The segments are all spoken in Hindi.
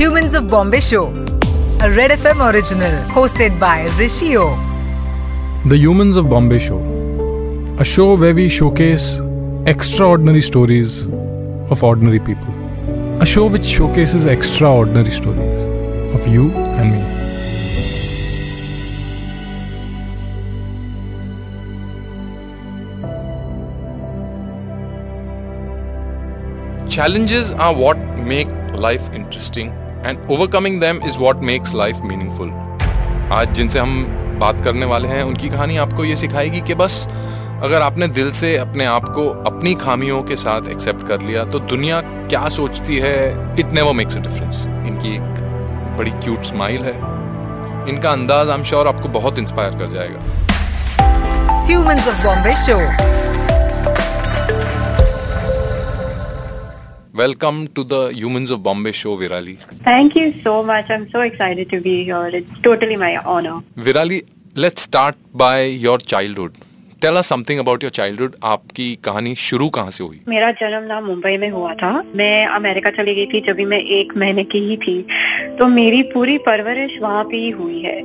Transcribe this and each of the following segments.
Humans of Bombay Show, a Red FM original hosted by Rishio. The Humans of Bombay Show, a show where we showcase extraordinary stories of ordinary people. A show which showcases extraordinary stories of you and me. Challenges are what make life interesting and overcoming them is what makes life meaningful. आज जिनसे हम बात करने वाले हैं, उनकी कहानी आपको ये सिखाएगी कि बस, अगर आपने दिल से अपने आप को अपनी खामियों के साथ एक्सेप्ट कर लिया तो दुनिया क्या सोचती है it never makes a difference इनकी एक बड़ी क्यूट स्माइल है इनका अंदाज आई एम श्योर आपको बहुत इंस्पायर कर जाएगा Humans of Bombay Show. Welcome to the Humans of Bombay show, Virali. Thank you so much. I'm so excited to be here. It's totally my honor. Virali, let's start by your childhood. Tell us something about your childhood आपकी कहानी शुरू कहाँ से हुई? मेरा जन्म ना मुंबई में हुआ था। मैं अमेरिका चली गई थी जब भी मैं एक महीने की ही थी। तो मेरी पूरी परवरिश वहाँ पे ही हुई है।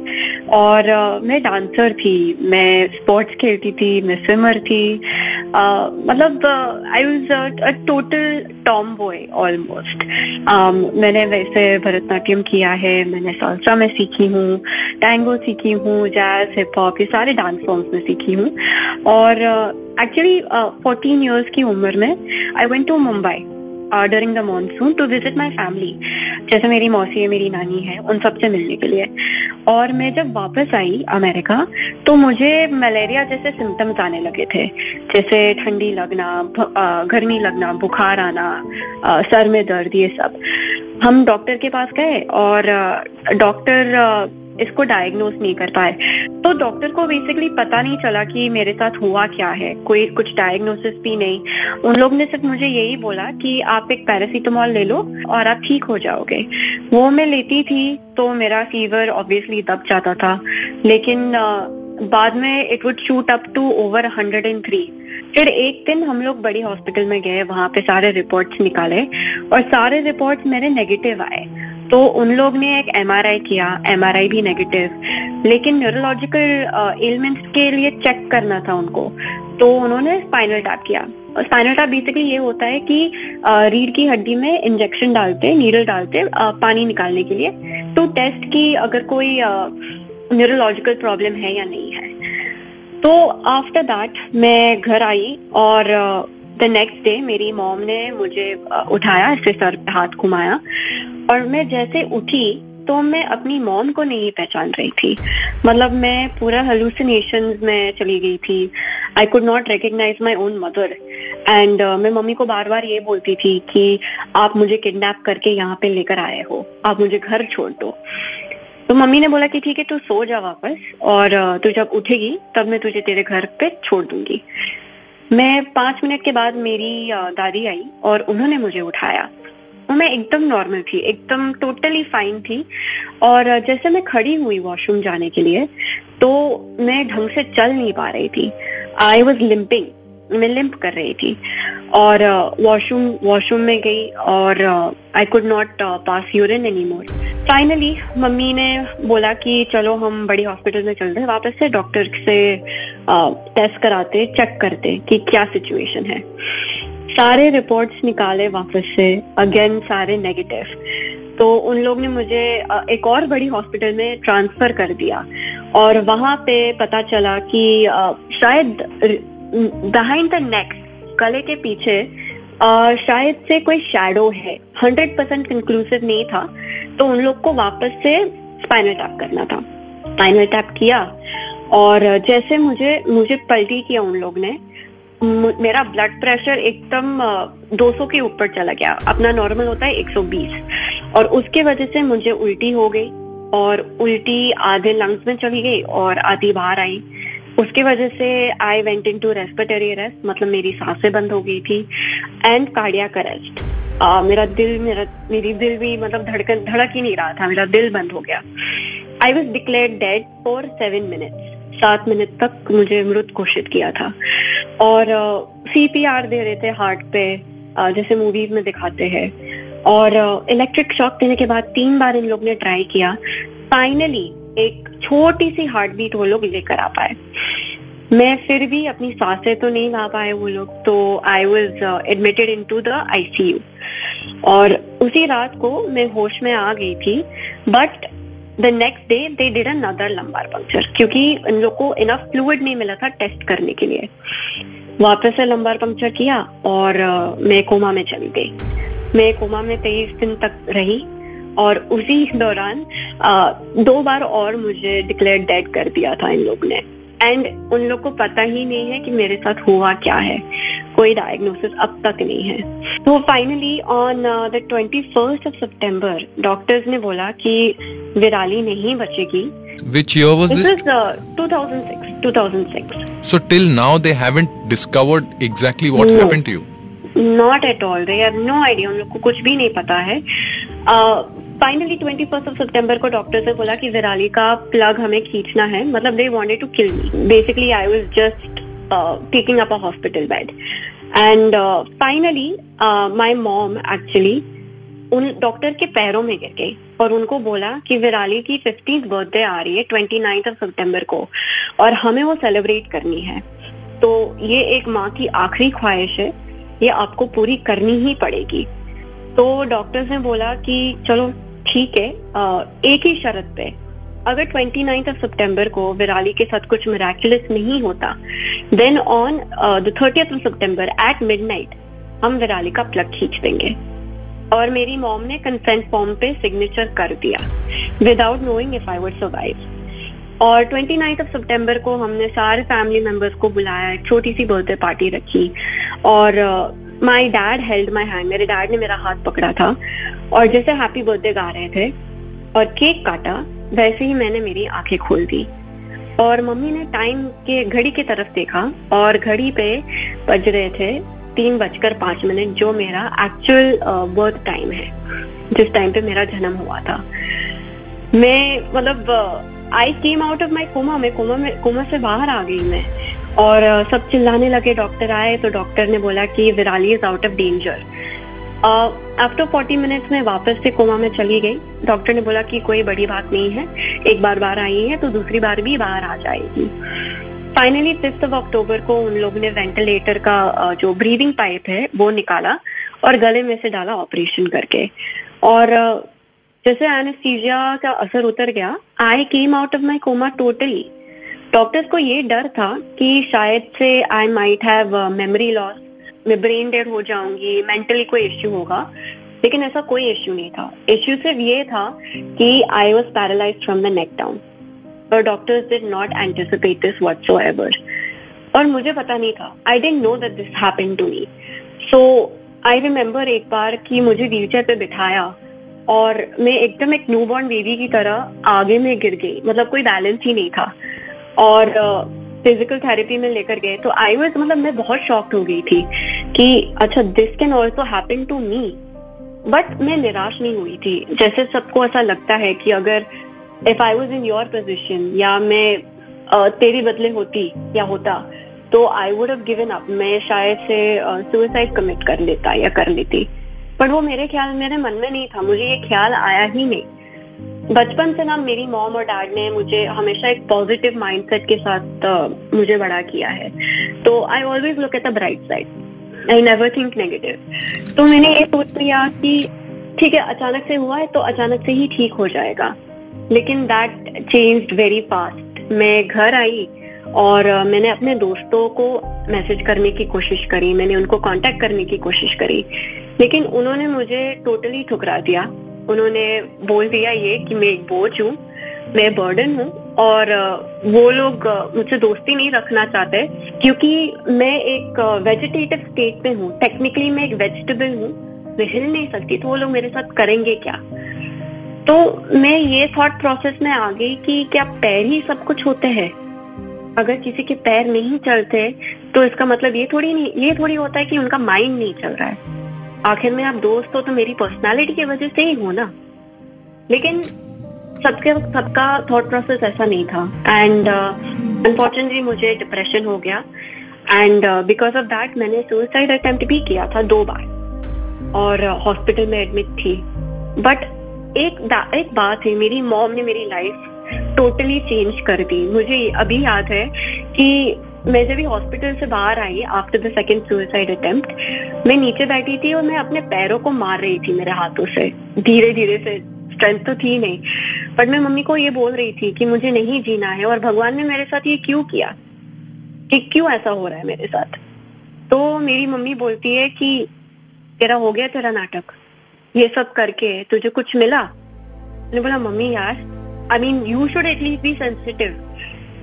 और अ, मैं डांसर थी। मैं स्पोर्ट्स खेलती थी मैं स्विमर थी। अ, मतलब I was a total tomboy almost मैंने वैसे भरतनाट्यम किया है। मैंने सालसा में सीखी हूँ टैंगो सीखी हूँ जैज हिप हॉप ये सारे डांस फॉर्म्स में सीखी हूँ। और एक्चुअली फोर्टीन इयर्स की उम्र में I went to Mumbai during the monsoon to visit my family जैसे मेरी मौसी है मेरी नानी है उन सबसे मिलने के लिए। और मैं जब वापस आई अमेरिका तो मुझे मलेरिया जैसे सिम्टम्स आने लगे थे। जैसे ठंडी लगना गर्मी लगना बुखार आना सर में दर्द ये सब। हम डॉक्टर के पास गए और डॉक्टर अ, इसको डायग्नोस नहीं कर पाए। तो डॉक्टर को बेसिकली पता नहीं चला कि मेरे साथ हुआ क्या है। कोई कुछ डायग्नोसिस भी नहीं। उन लोग ने सिर्फ़ मुझे यही बोला कि आप एक पैरासीटामोल ले लो और आप ठीक हो जाओगे। वो मैं लेती थी तो मेरा फीवर ऑब्वियसली दब जाता था। लेकिन बाद में it would shoot up to over 103 फिर एक दिन हम लोग बड़ी हॉस्पिटल में गए, वहाँ पे सारे रिपोर्ट्स निकाले और सारे रिपोर्ट्स मेरे नेगेटिव आए। तो उन लोग ने एक एमआरआई किया एमआरआई भी नेगेटिव लेकिन न्यूरोलॉजिकल एलिमेंट्स के लिए चेक करना था उनको। तो उन्होंने स्पाइनल टैप किया। और स्पाइनल टैप बेसिकली ये होता है कि रीढ़ की हड्डी में इंजेक्शन डालते नीडल डालते पानी निकालने के लिए। तो टेस्ट की अगर कोई न्यूरोलॉजिकल प्रॉब्लम है या नहीं है। तो आफ्टर दैट मैं घर आई और द नेक्स्ट डे मेरी मॉम ने मुझे उठाया, इससे सर पे हाथ घुमाया और मैं जैसे उठी तो मैं अपनी मॉम को नहीं पहचान रही थी। मतलब मैं पूरा हेलुसिनेशन में चली गई थी। I could not recognise my own mother and मैं मम्मी को बार बार ये बोलती थी कि आप मुझे किडनैप करके यहाँ पे लेकर आए हो। आप मुझे घर छोड़ दो। तो मम्मी ने बोला कि ठीक है, तू सो जा वापस और तू जब उठेगी, तब मैं तुझे तेरे घर पे छोड़ दूँगी। मैं पाँच मिनट के बाद मेरी दादी आई और उन्होंने मुझे उठाया। वो मैं एकदम नॉर्मल थी, एकदम टोटली फाइन थी। और जैसे मैं खड़ी हुई वॉशरूम जाने के लिए तो मैं ढंग से चल नहीं पा रही थी। आई वॉज़ लिम्पिंग मैं लिम्प कर रही थी। और वॉशरूम वॉशरूम में गई और I could not pass urine any more finally mummy ने बोला कि चलो हम बड़ी हॉस्पिटल में चलते हैं, वापस से डॉक्टर से टेस्ट कराते चेक करते कि क्या सिचुएशन है। सारे रिपोर्ट्स निकाले वापस से अगेन सारे नेगेटिव तो उन लोग ने मुझे एक और बड़ी हॉस्पिटल में ट्रांसफ़र कर दिया। और वहाँ पे पता चला कि शायद बिहाइंड द नेक गले के पीछे अ, शायद से कोई शैडो है। हंड्रेड परसेंट कंक्लूसिव नहीं था। तो उन लोग को वापस से स्पाइनल टैप करना था। स्पाइनल टैप किया। और जैसे मुझे मुझे पलटी किया उन लोग ने मेरा ब्लड प्रेशर एकदम अ, 200 के ऊपर चला गया। अपना नॉर्मल होता है 120 और उसके वजह से मुझे उल्टी हो गई और उल्टी आधे लंग्स में चली गई और आधी बाहर आई। उसके वजह से I went in to respiratory arrest मतलब मेरी साँसें बंद हो गई थी एंड कार्डियक अरेस्ट मेरा दिल मेरा मेरी दिल भी मतलब धड़कन धड़क ही नहीं रहा था मेरा दिल बंद हो गया। I was declared dead for seven minutes सात मिनट तक मुझे मृत घोषित किया था। और सी सीपीआर दे रहे थे हार्ट पे अ, जैसे मूवीज़ में दिखाते हैं। और इलेक्ट्रिक शॉक देने के बाद तीन बार इन लोग ने ट्राई किया। फाइनली एक छोटी सी हार्ट बीट वो लोग लेकर आ पाए। मैं फिर भी अपनी साँसें तो नहीं ला पाए वो लोग तो I was admitted in to the ICU और उसी रात को मैं होश में आ गई थी but the next day they did another lumbar puncture क्योंकि इन लोग को इनफ फ्लूड नहीं मिला था टेस्ट करने के लिए। वापस से लंबार पंक्चर किया और uh, मैं कोमा में चली गई। मैं कोमा में तेईस दिन तक रही और उसी दौरान uh, दो बार और मुझे डिक्लेयर डेड कर दिया था इन लोग ने एंड उन लोग को पता ही नहीं है कि मेरे साथ हुआ क्या है कोई डायग्नोसिस अब तक नहीं है तो finally on the twenty first of September doctors ने बोला कि विराली नहीं बचेगी Which year was This this? is uh, 2006. 2006. So till now they haven't discovered exactly what No. happened to you. Not at all they have no idea उन लोग को कुछ भी नहीं पता है finally twenty first of September को डॉक्टर से बोला कि विराली का प्लग हमें खींचना है। मतलब they wanted to kill me basically I was just taking up a hospital bed and finally my mom actually उन डॉक्टर के पैरों में गिर गई और उनको बोला कि विराली की फिफ्टींथ बर्थडे आ रही है ट्वेंटी नाइन्थ ऑफ़ सितंबर को और हमें वो सेलिब्रेट करनी है। तो ये एक माँ की आखिरी ख्वाहिश है। ये आपको पूरी करनी ही पड़ेगी। तो डॉक्टर्स ने बोला कि चलो ठीक है एक ही शर्त पे। अगर 29th ऑफ़ सितंबर को विराली के साथ कुछ मिराकुलस नहीं होता then on the thirtieth of September at midnight हम विराली का प्लग खींच देंगे। और मेरी मॉम ने कंसेंट फॉर्म पे सिग्नेचर कर दिया without knowing if I would survive और 29th ऑफ़ सितंबर को हमने सारे फैमिली मेंबर्स को बुलाया, एक छोटी सी बर्थडे पार्टी रखी। और my dad held my hand मेरे डैड ने मेरा हाथ पकड़ा था और जैसे हैप्पी बर्थडे गा रहे थे और केक काटा, वैसे ही मैंने मेरी आँखें खोल दी। और मम्मी ने टाइम के घड़ी की तरफ़ देखा और घड़ी पे बज रहे थे तीन बजकर पाँच मिनट, जो मेरा एक्चुअल बर्थ टाइम है, जिस टाइम पे मेरा जन्म हुआ था। मैं मतलब I came out of my coma मैं कोमा में कोमा से बाहर आ गई मैं। और सब चिल्लाने लगे डॉक्टर आए तो डॉक्टर ने बोला कि Virali is out of danger after forty minutes में वापस से कोमा में चली गई। डॉक्टर ने बोला कि कोई बड़ी बात नहीं है, एक बार बाहर आई है तो दूसरी बार भी बाहर आ जाएगी। फाइनली फिफ्थ ऑफ़ अक्टूबर को उन लोगों ने वेंटिलेटर का जो ब्रीदिंग पाइप है, वो निकाला और गले में से डाला ऑपरेशन करके। और जैसे एनेस्थीसिया का असर उतर गया I came out of my coma totally doctors को ये डर था कि शायद से I might have memory loss मैं ब्रेन डेड हो जाऊँगी मेंटली कोई इश्यू होगा। लेकिन ऐसा कोई इश्यू नहीं था। इश्यू सिर्फ़ ये था कि I was paralysed from the neck down और doctors did not anticipate this whatsoever और मुझे पता नहीं था। I didn't know that this happened to me so I remember एक बार कि मुझे व्हीलचेयर पे बिठाया और मैं एकदम एक न्यू बॉर्न बेबी की तरह आगे में गिर गई। मतलब कोई बैलेंस ही नहीं था। और फ़िज़िकल थेरेपी में लेकर गए तो आई वाज मतलब मैं बहुत शॉक्ड हो गई थी कि अच्छा this can also happen to me but मैं निराश नहीं हुई थी। जैसे सबको ऐसा लगता है कि अगर if I was in your position या मैं तेरी बदले होती, या होता तो I would have given up मैं शायद से सुसाइड कमिट कर लेता या कर लेती। पर वो मेरे ख्याल, मेरे मन में नहीं था। मुझे ये ख्याल आया ही नहीं। बचपन से ना मेरी मॉम और डैड ने मुझे हमेशा एक पॉजिटिव माइंडसेट के साथ मुझे बड़ा किया है। तो I always look at the bright side I never think negative तो मैंने ये सोच लिया कि ठीक है, अचानक से हुआ है तो अचानक से ही ठीक हो जाएगा। लेकिन दैट चेंज वेरी फास्ट मैं घर आई और मैंने अपने दोस्तों को मैसेज करने की कोशिश करी, मैंने उनको कांटेक्ट करने की कोशिश करी। लेकिन उन्होंने मुझे टोटली ठुकरा दिया। उन्होंने बोल दिया ये कि मैं एक बोझ हूँ, मैं बर्डन हूँ और वो लोग मुझसे दोस्ती नहीं रखना चाहते क्योंकि मैं एक वेजिटेटिव स्टेट में हूँ। टेक्निकली मैं एक वेजिटेबल हूँ। मैं हिल नहीं सकती तो वो लोग मेरे साथ करेंगे क्या? तो मैं ये थॉट प्रोसेस में आ गई कि क्या पैर ही सब कुछ होते हैं? अगर किसी के पैर नहीं चलते तो इसका मतलब ये थोड़ी नहीं, ये थोड़ी होता है कि उनका माइंड नहीं चल रहा है। आखिर में आप दोस्त हो तो मेरी पर्सनालिटी की वजह से ही हो ना। लेकिन सबके सबका थॉट प्रोसेस ऐसा नहीं था। एंड अनफॉर्चुनेटली uh, मुझे डिप्रेशन हो गया। एंड बिकॉज़ ऑफ़ दैट मैंने सुसाइड अटेम्प्ट भी किया था दो बार। और हॉस्पिटल uh, में एडमिट थी। बट एक एक बात है मेरी मॉम ने मेरी लाइफ टोटली चेंज कर दी। मुझे अभी याद है कि मैं जब हॉस्पिटल से बाहर आई after the second suicide attempt मैं नीचे बैठी थी और मैं अपने पैरों को मार रही थी मेरे हाथों से। धीरे धीरे से स्ट्रेंथ तो थी नहीं। बट मैं मम्मी को ये बोल रही थी कि मुझे नहीं जीना है और भगवान ने मेरे साथ ये क्यों किया? कि क्यों ऐसा हो रहा है मेरे साथ? तो मेरी मम्मी बोलती है कि, तेरा हो गया तेरा नाटक। ये सब करके तुझे कुछ मिला? मैंने बोला, मम्मी यार I mean you should at least be sensitive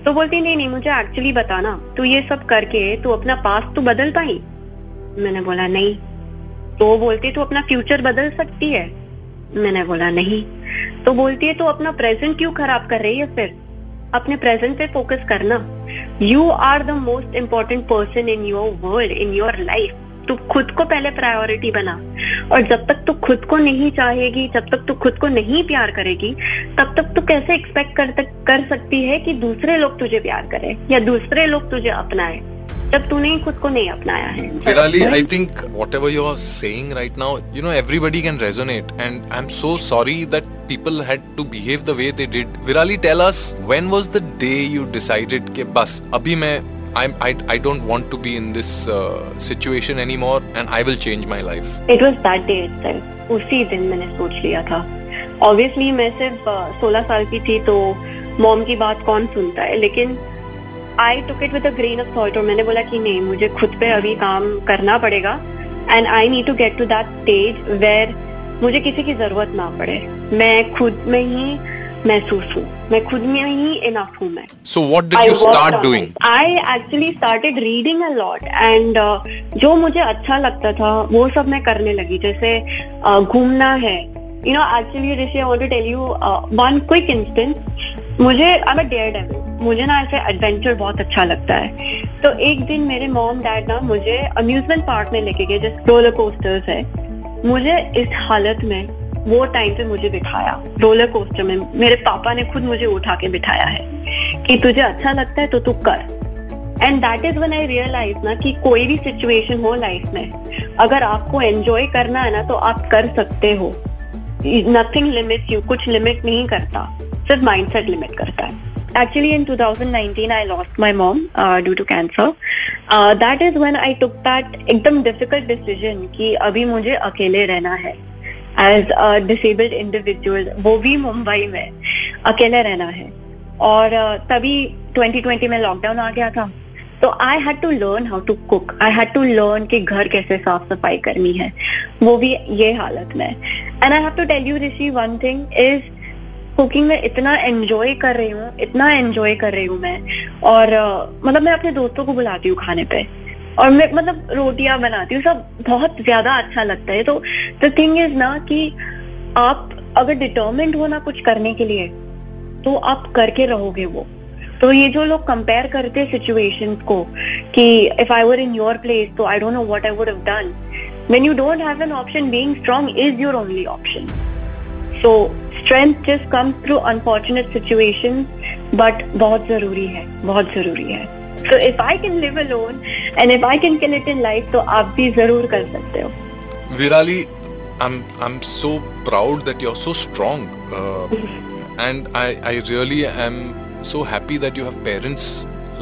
तो बोलती, नहीं नहीं, मुझे एक्चुअली बताना। तू ये सब करके, तू अपना पास तो बदल पाई? मैंने बोला, नहीं। तो बोलती, तू अपना फ्यूचर बदल सकती है? मैंने बोला, नहीं। तो बोलती है, तू अपना प्रेजेंट क्यों खराब कर रही है फिर? अपने प्रेजेंट पे फोकस करना। You are the most important person in your world in your life तू खुद को पहले प्रायोरिटी बना और जब तक तू खुद को नहीं चाहेगी जब तक तू खुद को नहीं प्यार करेगी तब तक तू कैसे एक्सपेक्ट कर, कर सकती है कि दूसरे लोग तुझे प्यार करें या दूसरे लोग तुझे अपनाए जब तूने ही खुद को नहीं अपनाया है Virali, I think whatever you are saying right now, you know, everybody can resonate, and I'm so sorry that people had to behave the way they did. Virali, tell us when was the day you decided कि बस अभी मैं I'm, I, I don't want to be in this uh, situation anymore and I will change my life. It was that day itself. उसी दिन मैंने सोच लिया था ऑब्वियसली मैं सिर्फ़ सोलह साल की थी तो मॉम की बात कौन सुनता है लेकिन I took it with grain of salt और मैंने बोला कि नहीं मुझे खुद पे अभी काम करना पड़ेगा and I need to get to that stage where मुझे किसी की ज़रूरत ना पड़े मैं खुद में ही महसूस हूँ। मैं खुद में ही इनफ हूँ मैं। So what did you start doing I actually started reading a lot and जो मुझे अच्छा लगता था वो सब मैं करने लगी। जैसे uh, घूमना है। You know actually Rishi I want to tell you one quick instance मुझे आई एम डेयर डेविल मुझे ना ऐसे एडवेंचर बहुत अच्छा लगता है। तो एक दिन मेरे मॉम डैड ना मुझे अम्यूजमेंट पार्क में लेके गए जैसे रोलर कोस्टर्स है। मुझे इस हालत में वो टाइम पे मुझे बिठाया। रोलर कोस्टर में मेरे पापा ने खुद मुझे उठा के बिठाया है कि तुझे अच्छा लगता है तो तू कर। And that is one I realise ना कि कोई भी सिचुएशन हो लाइफ में अगर आपको एंजॉय करना है ना तो आप कर सकते हो। नथिंग लिमिट यू कुछ लिमिट नहीं करता सिर्फ़ माइंडसेट लिमिट करता है। Actually in 2019 i lost my mom uh, due to cancer. Uh, that is when i took that एकदम difficult decision कि अभी मुझे अकेले रहना है। एज अ डिसेबल्ड इंडिविजुअल वो भी मुंबई में अकेले रहना है। और तभी 2020 में लॉकडाउन आ गया था। तो I had to learn how to cook I had to learn कि घर कैसे साफ़ सफ़ाई करनी है। वो भी ये हालत में। And I have to tell you Rishi one thing is cooking में इतना एंजॉय कर रही हूँ इतना एंजॉय कर रही हूँ मैं। और uh, मतलब मैं अपने दोस्तों को बुलाती हूँ खाने पे। और मैं मतलब रोटियाँ बनाती हूँ, सब बहुत ज़्यादा अच्छा लगता है। तो द थिंग इज़ ना कि आप अगर डिटर्मेंट हो ना कुछ करने के लिए तो आप करके रहोगे वो। तो ये जो लोग कंपेयर करते हैं सिचुएशंस को, कि if I were in your place तो I don't know what I would have done when you don't have an option being strong is your only option so strength just comes through unfortunate situation but बहुत ज़रूरी है, बहुत ज़रूरी है। So if I can live alone and if I can kill it in life तो आप भी जरूर कर सकते हो Virali I'm I'm so proud that you're so strong, uh, and I I really am so happy that you have parents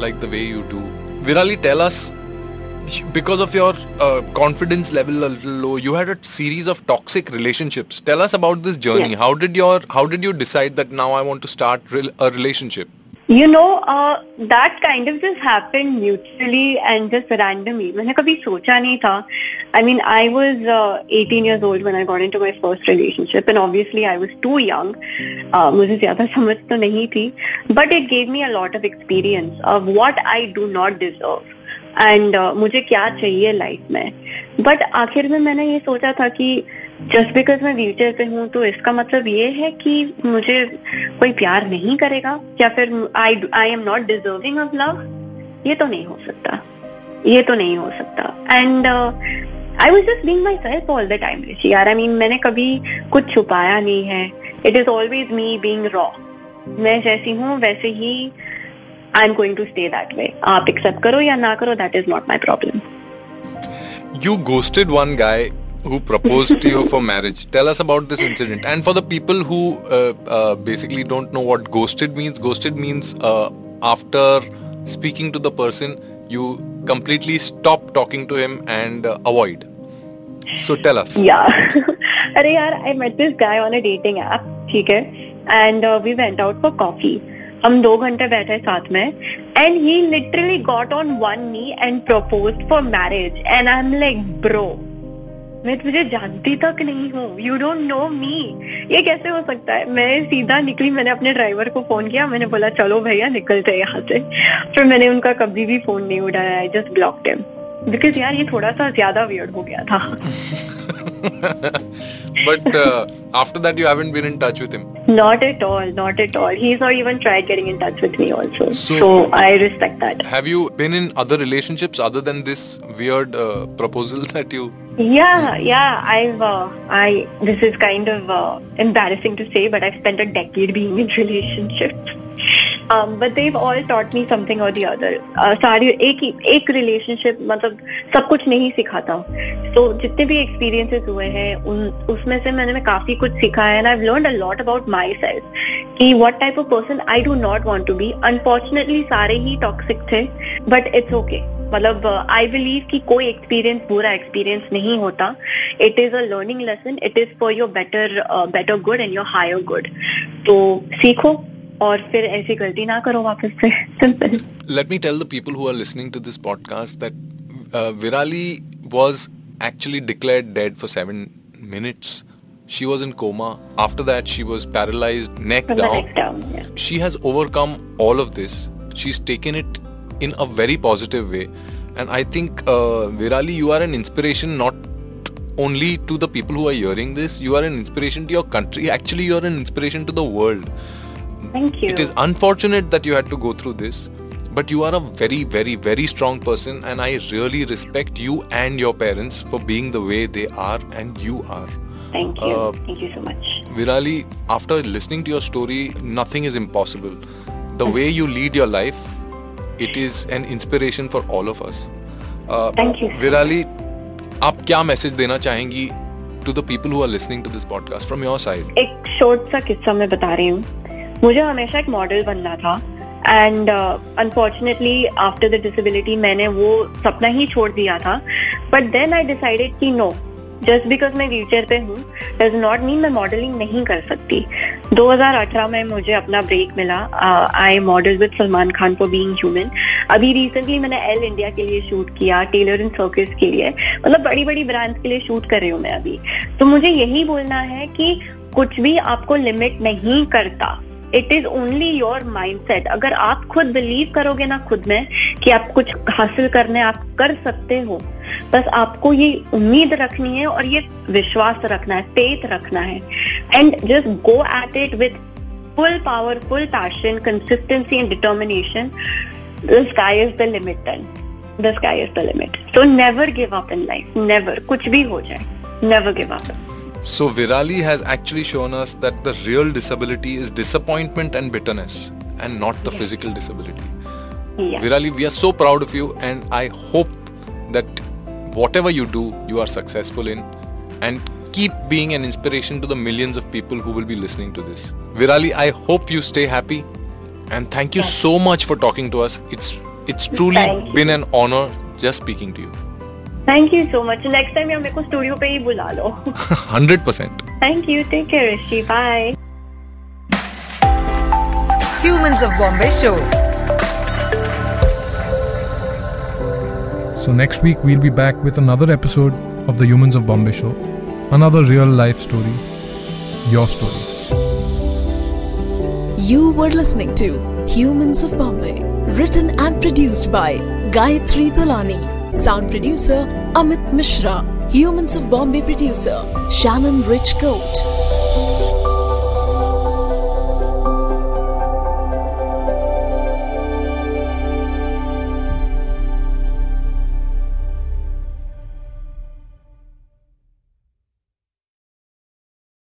like the way you do. Virali, tell us because of your uh, confidence level a little low you had a series of toxic relationships tell us about this journey how did your how did you decide that now i want to start a relationship you know uh, that kind of just happened mutually and just randomly मैंने कभी सोचा नहीं था I mean I was uh, 18 years old when I got into my first relationship and obviously I was too young uh, मुझे ज्यादा समझ तो नहीं थी but it gave me a lot of experience of what I do not deserve And uh, मुझे क्या चाहिए लाइफ में? बट आखिर में मैंने ये सोचा था कि जस्ट बिकॉज़ मैं व्हीलचेयर पे हूँ तो इसका मतलब ये है कि मुझे कोई प्यार नहीं करेगा। या फिर I I am not deserving of love ये तो नहीं हो सकता। ये तो नहीं हो सकता। And I was just being myself all the time यार। आई मीन मैंने कभी कुछ छुपाया नहीं है। It is always me being raw मैं जैसी हूँ वैसे ही I am going to stay that way आप एक्सेप्ट करो या ना करो that is not my problem you ghosted one guy who proposed to you for marriage. Tell us about this incident. And for the people who uh, uh, basically don't know what ghosted means, ghosted means uh, after speaking to the person, you completely stop talking to him and uh, avoid. So tell us. Yeah. अरे यार, I met this guy on a dating app, ठीक है? And uh, we went out for coffee. हम दो घंटे बैठे साथ में and he literally got on one knee and propose for marriage and I am like bro मैं तुझे जानती तक नहीं हूँ। यू डोंट नो मी ये कैसे हो सकता है? मैं सीधा निकली, मैंने अपने ड्राइवर को फ़ोन किया, मैंने बोला, चलो भैया, निकलते यहाँ से. फिर मैंने उनका कभी भी फ़ोन नहीं उठाया I just block him because यार ये थोड़ा सा ज़्यादा वियर्ड हो गया था। but uh, after that you haven't been in touch with him not at all not at all he's not even tried getting in touch with me also So- so, i respect that have you been in other relationships other than this weird uh, proposal that you Yeah, yeah. I've, uh, I. This is kind of uh, embarrassing to say, but I've spent a decade being in relationships. Um, but they've all taught me something or the other. Uh, सारी एक ही एक रिलेशनशिप मतलब सब कुछ नहीं सिखाता। तो जितने भी एक्सपीरियंसेस हुए हैं उन उसमें से मैंने मैं काफ़ी कुछ सीखा है and I learn a lot about myself कि what type of person I do not want to be unfortunately सारे ही टॉक्सिक थे बट इट्स ओके मतलब आई बिलीव कि कोई एक्सपीरियंस बुरा एक्सपीरियंस नहीं होता। It is a learning lesson it is for your better better good and your higher good तो सीखो। और फिर ऐसी गलती ना करो वापस से simple let me tell the people who are listening to this podcast that uh, Virali was actually declared dead for seven minutes. She was in coma. After that, she was paralyzed, neck from the down. next down yeah. She has overcome all of this. She's taken it in a very positive way. And I think, uh, Virali, you are an inspiration not only to the people who are hearing this, you are an inspiration to your country. Actually, you are an inspiration to the world. thank you It is unfortunate that you had to go through this, but you are a very, very, very strong person, and I really respect you and your parents for being the way they are and you are. thank you uh, thank you so much Virali, after listening to your story, nothing is impossible. The way you lead your life, it is an inspiration for all of us. Uh, Thank you. Virali, आप क्या मैसेज देना चाहेंगी to the people who are listening to this podcast from your side एक शॉर्ट सा किस्सा मैं बता रही हूँ मुझे हमेशा एक मॉडल बनना था। And unfortunately after the disability मैंने वो सपना ही छोड़ दिया था। बट देन आई डिसाइडेड कि नो जस्ट बिकॉज़ मैं व्हीलचेयर पे हूँ डज नॉट मीन मैं मॉडलिंग नहीं कर सकती। 2018 में मुझे अपना ब्रेक मिला। I model with Salman Khan for being human अभी रिसेंटली मैंने एल इंडिया के लिए शूट किया टेलर एंड सर्किस के लिए। मतलब बड़ी बड़ी ब्रांड्स के लिए शूट कर रही हूँ मैं अभी। तो मुझे यही बोलना है कि कुछ भी आपको लिमिट नहीं करता। It is only your mindset अगर आप खुद बिलीव करोगे ना खुद में कि आप कुछ हासिल करने, आप कर सकते हो, बस आपको ये उम्मीद रखनी है और ये विश्वास रखना है फेथ रखना है। And just go at it with full power full passion consistency and determination the sky is the limit then the sky is the limit so never give up in life never कुछ भी हो जाए never give up So Virali has actually shown us that the real disability is disappointment and bitterness and not the physical disability. Yeah. Virali, we are so proud of you and I hope that whatever you do, you are successful in and keep being an inspiration to the millions of people who will be listening to this. Virali, I hope you stay happy and thank you so much for talking to us. It's it's truly been an honor just speaking to you. Thank you so much next time मेरे को स्टूडियो पे ही बुला लो 100%. Thank you take care Rishi bye Humans of Bombay Show. So next week we'll be back with another episode of the Humans of Bombay show. Another real life story. Your story. You were listening to Humans of Bombay, written and produced by Gayatri Tolani, sound producer Amit Mishra, Humans of Bombay producer Shannon Rich Coat.